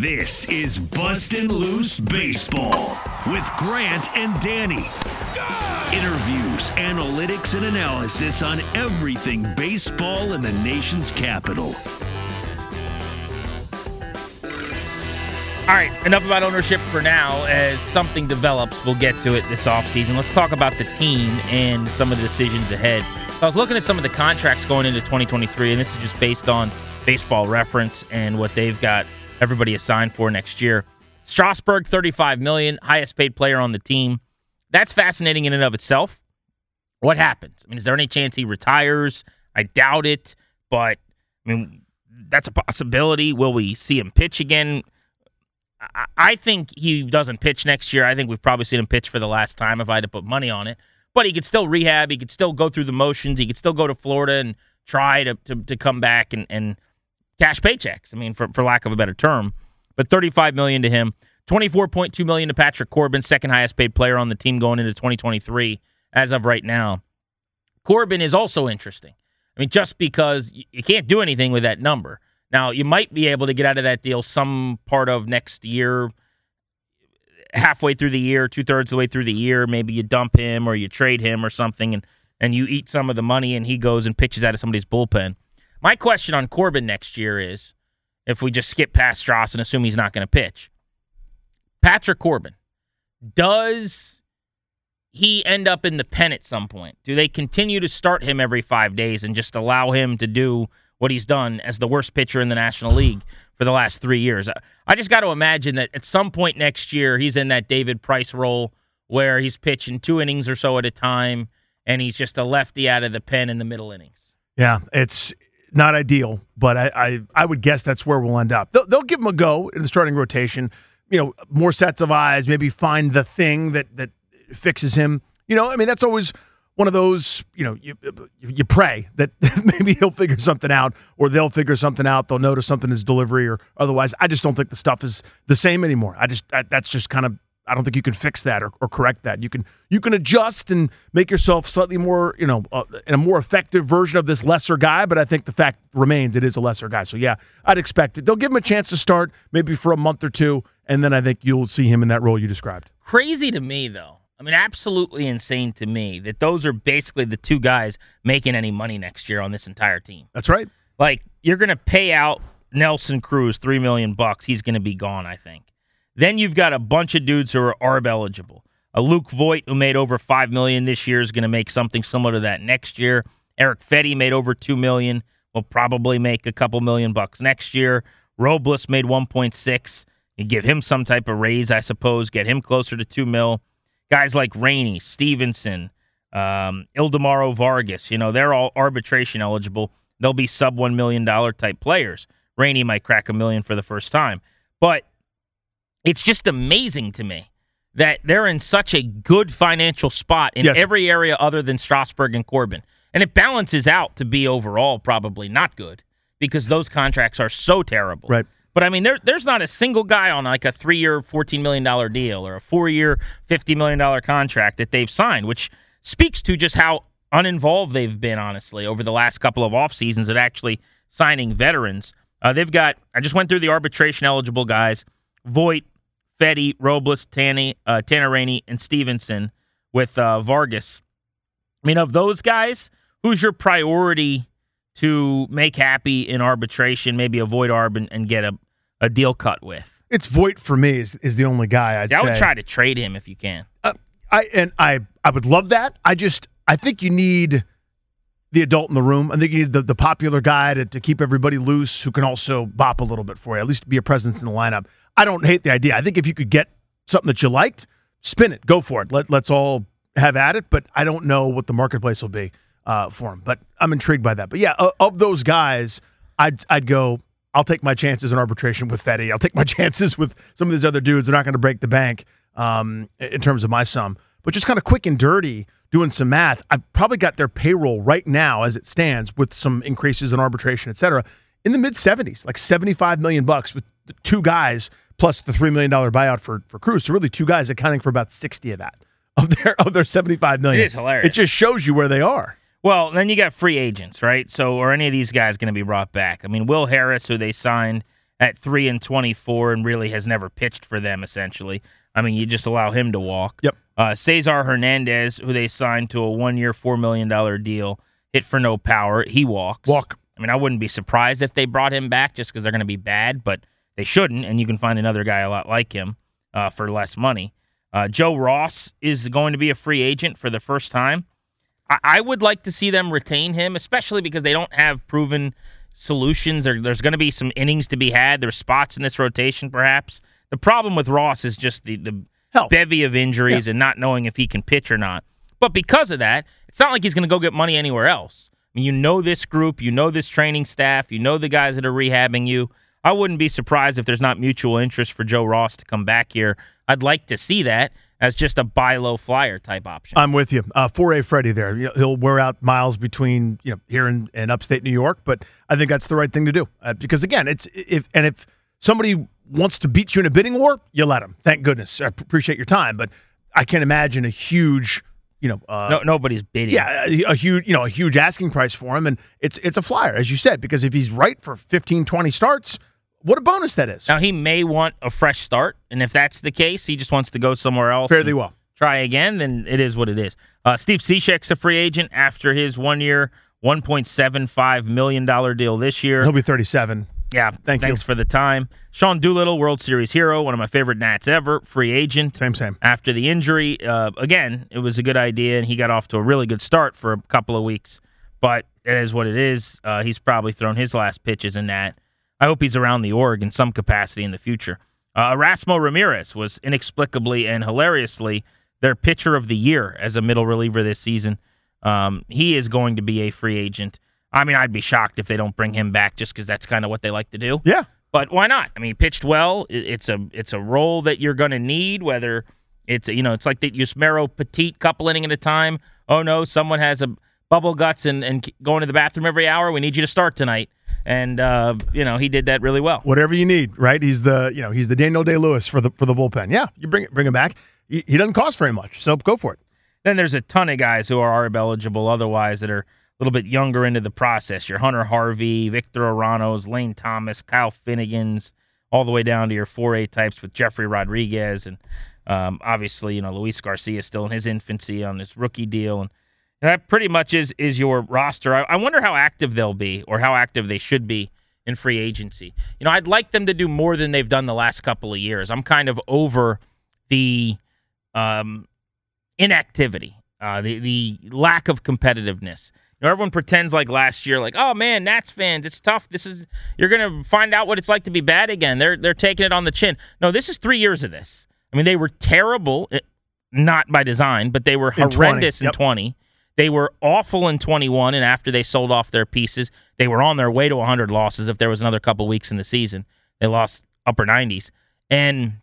This is Bustin' Loose Baseball with Grant and Danny. Interviews, analytics, and analysis on everything baseball in the nation's capital. All right, enough about ownership for now. As something develops, we'll get to it this offseason. Let's talk about the team and some of the decisions ahead. I was looking at some of the contracts going into 2023, and this is just based on baseball reference and what they've got everybody assigned for next year. Strasburg, 35 million, highest paid player on the team. That's fascinating in and of itself. What happens? I mean, is there any chance he retires? I doubt it, but I mean, that's a possibility. Will we see him pitch again? I think he doesn't pitch next year. I think we've probably seen him pitch for the last time if I had to put money on it. But he could still rehab. He could still go through the motions. He could still go to Florida and try to, to, to come back and, and cash paychecks. I mean, for, for lack of a better term. But 35 million to him, 24.2 million to Patrick Corbin, second highest paid player on the team going into 2023 as of right now. Corbin is also interesting. I mean, just because you can't do anything with that number. Now, you might be able to get out of that deal some part of next year, halfway through the year, two thirds of the way through the year. Maybe you dump him or you trade him or something, and, and you eat some of the money, and he goes and pitches out of somebody's bullpen. My question on Corbin next year is if we just skip past Stras and assume he's not going to pitch, Patrick Corbin, does he end up in the pen at some point? Do they continue to start him every five days and just allow him to do what he's done as the worst pitcher in the National League for the last three years. I just got to imagine that at some point next year, he's in that David Price role where he's pitching two innings or so at a time, and he's just a lefty out of the pen in the middle innings. Yeah, it's not ideal, but I I, I would guess that's where we'll end up. They'll, they'll give him a go in the starting rotation. You know, more sets of eyes, maybe find the thing that that fixes him. You know, I mean, that's always one of those, you know, you, you pray that maybe he'll figure something out or they'll figure something out. They'll notice something in his delivery or otherwise. I just don't think the stuff is the same anymore. I just, I, that's just kind of, I don't think you can fix that or, or, correct that. You can, you can adjust and make yourself slightly more, you know, uh, in a more effective version of this lesser guy. But I think the fact remains it is a lesser guy. So yeah, I'd expect it. They'll give him a chance to start maybe for a month or two. And then I think you'll see him in that role you described. Crazy to me though I mean, absolutely insane to me that those are basically the two guys making any money next year on this entire team. That's right. Like you're going to pay out Nelson Cruz three million bucks. He's going to be gone, I think. Then you've got a bunch of dudes who are ARB eligible. A Luke Voit who made over five million this year is going to make something similar to that next year. Eric Fedde made over two million. Will probably make a couple million bucks next year. Robles made 1.6. You give him some type of raise, I suppose. Get him closer to two mil guys like Rainey, Stevenson, um, Ildemaro Vargas, you know, they're all arbitration eligible. They'll be sub $1 million type players. Rainey might crack a million for the first time. But it's just amazing to me that they're in such a good financial spot in yes. every area other than Strasburg and Corbin. And it balances out to be overall probably not good because those contracts are so terrible. Right. But I mean, there, there's not a single guy on like a three year, $14 million deal or a four year, $50 million contract that they've signed, which speaks to just how uninvolved they've been, honestly, over the last couple of off seasons at actually signing veterans. Uh, they've got, I just went through the arbitration eligible guys Voit, Fedde, Robles, Tanny, uh, Tanner Rainey, and Stevenson with uh, Vargas. I mean, of those guys, who's your priority to make happy in arbitration, maybe avoid arb and, and get a, a deal cut with. It's Voit for me is, is the only guy I'd I say. try to trade him if you can. Uh, I and I I would love that. I just I think you need the adult in the room. I think you need the, the popular guy to, to keep everybody loose who can also bop a little bit for you, at least be a presence in the lineup. I don't hate the idea. I think if you could get something that you liked, spin it, go for it. Let let's all have at it. But I don't know what the marketplace will be uh, for him. But I'm intrigued by that. But yeah, of those guys, I'd I'd go I'll take my chances in arbitration with Fedde. I'll take my chances with some of these other dudes. They're not going to break the bank um, in terms of my sum. But just kind of quick and dirty, doing some math, I've probably got their payroll right now as it stands with some increases in arbitration, et cetera, in the mid 70s, like 75 million bucks with two guys plus the $3 million buyout for, for Cruz. So really two guys accounting for about 60 of that, of their, of their 75 million. It is hilarious. It just shows you where they are. Well, then you got free agents, right? So, are any of these guys going to be brought back? I mean, Will Harris, who they signed at three and twenty four, and really has never pitched for them. Essentially, I mean, you just allow him to walk. Yep. Uh, Cesar Hernandez, who they signed to a one year, four million dollar deal, hit for no power. He walks. Walk. I mean, I wouldn't be surprised if they brought him back just because they're going to be bad, but they shouldn't, and you can find another guy a lot like him uh, for less money. Uh, Joe Ross is going to be a free agent for the first time. I, I would like to see them retain him, especially because they don't have proven solutions. There, there's going to be some innings to be had. There's spots in this rotation, perhaps. The problem with Ross is just the the Health. bevy of injuries Yeah. and not knowing if he can pitch or not. But because of that, it's not like he's going to go get money anywhere else. I mean, you know this group, you know this training staff, you know the guys that are rehabbing you. I wouldn't be surprised if there's not mutual interest for Joe Ross to come back here. I'd like to see that as just a buy low flyer type option. I'm with you. Uh, 4A Freddie there. You know, he'll wear out miles between you know here and, and upstate New York, but I think that's the right thing to do uh, because again, it's if and if somebody wants to beat you in a bidding war, you let them. Thank goodness. I appreciate your time, but I can't imagine a huge, you know, uh, no, nobody's bidding. yeah, a, a huge, you know, a huge asking price for him, and it's it's a flyer as you said because if he's right for 15, 20 starts, what a bonus that is. Now he may want a fresh start, and if that's the case, he just wants to go somewhere else. Fairly well. Try again, then it is what it is. Uh, Steve Cishek's a free agent after his one point seven five million dollar deal this year. He'll be 37. Yeah, Thank you. thanks for the time. Sean Doolittle, World Series hero, one of my favorite Nats ever, free agent. Same, same. After the injury, uh, again, it was a good idea, and he got off to a really good start for a couple of weeks. But it is what it is. Uh, he's probably thrown his last pitches in that. I hope he's around the org in some capacity in the future. Uh, Erasmo Ramirez was inexplicably and hilariously their pitcher of the year as a middle reliever this season. Um, he is going to be a free agent. I mean, I'd be shocked if they don't bring him back just because that's kind of what they like to do. Yeah. But why not? I mean, he pitched well. It's a it's a role that you're going to need. Whether it's you know, it's like the Yusmeiro Petit couple inning at a time. Oh no, someone has a bubble guts and and going to the bathroom every hour. We need you to start tonight. And uh, you know, he did that really well. whatever you need, right? He's the you know he's the Daniel Day Lewis for the for the bullpen. Yeah, you bring it bring him back. He, he doesn't cost very much, so go for it. Then there's a ton of guys who are eligible otherwise that are a little bit younger into the process. Your Hunter Harvey, Victor Aranos, Lane Thomas, Kyle Finnegans, all the way down to your 4A types with Jeffrey Rodriguez. And um, obviously, you know, Luis Garcia is still in his infancy on his rookie deal. And that pretty much is, is your roster. I, I wonder how active they'll be or how active they should be in free agency. You know, I'd like them to do more than they've done the last couple of years. I'm kind of over the um, inactivity, uh, the the lack of competitiveness. You know, everyone pretends like last year, like, oh man, Nats fans, it's tough. This is you're gonna find out what it's like to be bad again. They're they're taking it on the chin. No, this is three years of this. I mean, they were terrible, eh, not by design, but they were In 20, horrendous in yep. 20. They were awful in 21, and after they sold off their pieces, they were on their way to 100 losses. If there was another couple weeks in the season, they lost upper 90s. And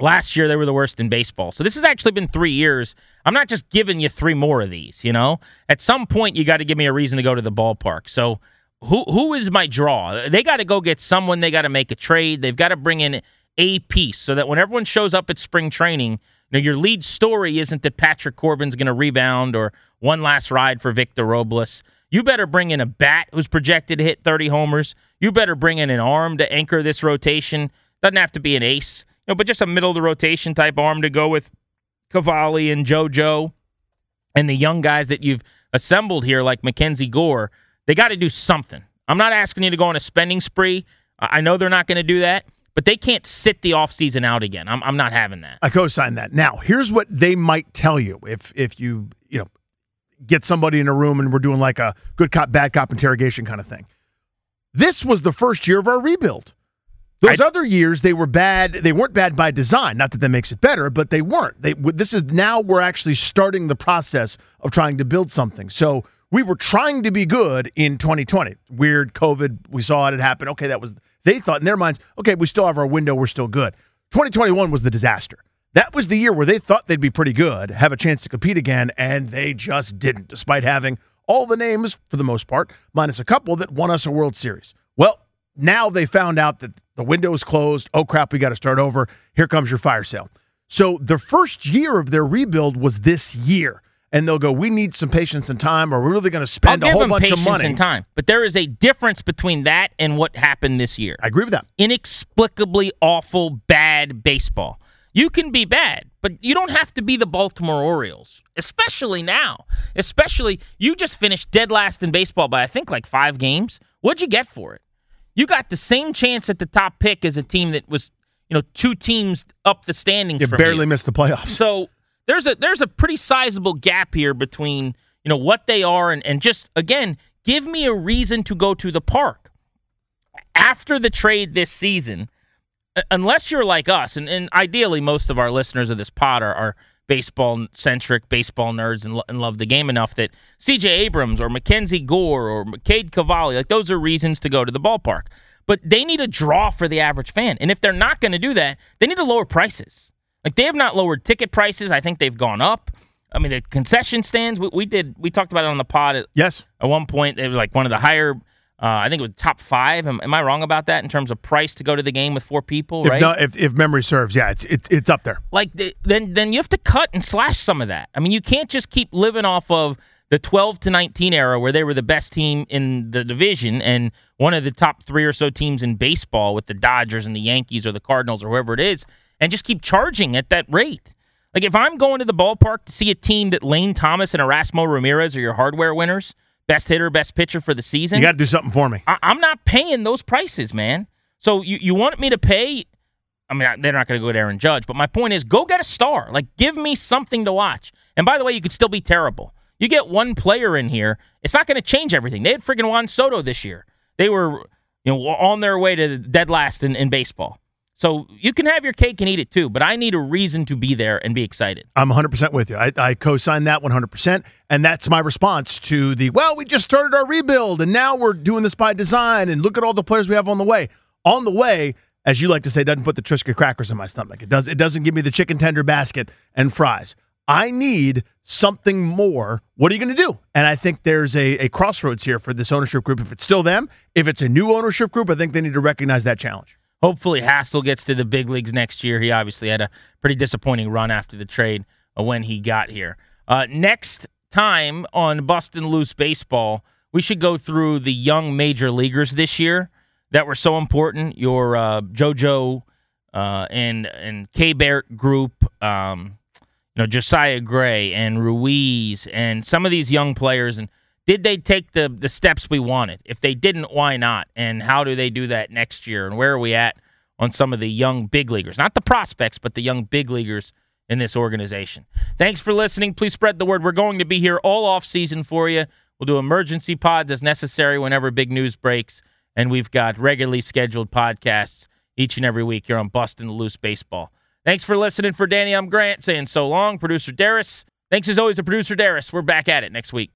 last year they were the worst in baseball. So this has actually been three years. I'm not just giving you three more of these. You know, at some point you got to give me a reason to go to the ballpark. So who who is my draw? They got to go get someone. They got to make a trade. They've got to bring in a piece so that when everyone shows up at spring training, know, your lead story isn't that Patrick Corbin's going to rebound or one last ride for Victor Robles. You better bring in a bat who's projected to hit 30 homers. You better bring in an arm to anchor this rotation. Doesn't have to be an ace, you know, but just a middle of the rotation type arm to go with Cavalli and JoJo and the young guys that you've assembled here, like Mackenzie Gore. They got to do something. I'm not asking you to go on a spending spree. I know they're not going to do that, but they can't sit the offseason out again. I'm, I'm not having that. I co-sign that. Now, here's what they might tell you if if you you know get somebody in a room and we're doing like a good cop bad cop interrogation kind of thing. This was the first year of our rebuild. Those other years they were bad. They weren't bad by design. Not that that makes it better, but they weren't. They this is now we're actually starting the process of trying to build something. So we were trying to be good in 2020. Weird COVID. We saw it happen. Okay, that was they thought in their minds. Okay, we still have our window. We're still good. 2021 was the disaster. That was the year where they thought they'd be pretty good, have a chance to compete again, and they just didn't, despite having all the names, for the most part, minus a couple that won us a World Series. Well, now they found out that the window is closed. Oh, crap, we got to start over. Here comes your fire sale. So the first year of their rebuild was this year. And they'll go, "We need some patience and time, or we're really going to spend a whole bunch of money." and time, but there is a difference between that and what happened this year. I agree with that. Inexplicably awful, bad baseball. You can be bad, but you don't have to be the Baltimore Orioles, especially now. Especially, you just finished dead last in baseball by, I think, like five games. What'd you get for it? You got the same chance at the top pick as a team that was, you know, two teams up the standings. You barely you. missed the playoffs. So there's a there's a pretty sizable gap here between you know what they are and, and just again give me a reason to go to the park. After the trade this season unless you're like us and, and ideally most of our listeners of this pod are, are baseball centric baseball nerds and, lo- and love the game enough that cj abrams or mackenzie gore or mccade cavalli like those are reasons to go to the ballpark. But they need a draw for the average fan and if they're not going to do that they need to lower prices like they have not lowered ticket prices. I think they've gone up. I mean, the concession stands. We, we did. We talked about it on the pod at, yes, at one point. They were like one of the higher. Uh, I think it was top five. Am, am, I wrong about that in terms of price to go to the game with four people? if Right. no- if, if memory serves, yeah, it's it's it's up there. like the, then then you have to cut and slash some of that. I mean, you can't just keep living off of the 12 to 19 era where they were the best team in the division and one of the top three or so teams in baseball with the Dodgers and the Yankees or the Cardinals or whoever it is, and just keep charging at that rate. Like if I'm going to the ballpark to see a team that Lane Thomas and Erasmo Ramirez are your hardware winners, best hitter, best pitcher for the season, You got to do something for me. I- I'm not paying those prices, man. So you, you want me to pay? I mean, they're not going to go to Aaron Judge, but my point is, go get a star. Like, give me something to watch. And by the way, you could still be terrible. You get one player in here, it's not going to change everything. They had freaking Juan Soto this year. They were, you know, on their way to dead last in, in baseball. So you can have your cake and eat it too, but I need a reason to be there and be excited. I'm 100% with you. I, I co sign that 100%. And that's my response to the, well, we just started our rebuild and now we're doing this by design and look at all the players we have on the way. On the way, as you like to say, doesn't put the Triscuit crackers in my stomach. It does. It doesn't give me the chicken tender basket and fries. I need something more. What are you going to do? And I think there's a, a crossroads here for this ownership group. If it's still them, if it's a new ownership group, I think they need to recognize that challenge. Hopefully, Hassell gets to the big leagues next year. He obviously had a pretty disappointing run after the trade when he got here. Uh, next time on Bustin' Loose Baseball, we should go through the young major leaguers this year that were so important. Your uh, JoJo uh, and and Keibert group, um, you know Josiah Gray and Ruiz and some of these young players and did they take the the steps we wanted? If they didn't, why not? And how do they do that next year? And where are we at on some of the young big leaguers? Not the prospects, but the young big leaguers in this organization. Thanks for listening. Please spread the word. We're going to be here all off season for you. We'll do emergency pods as necessary whenever big news breaks, and we've got regularly scheduled podcasts each and every week here on Bustin' the Loose Baseball. Thanks for listening. For Danny, I'm Grant saying so long. Producer Darris. Thanks as always to producer Darris. We're back at it next week.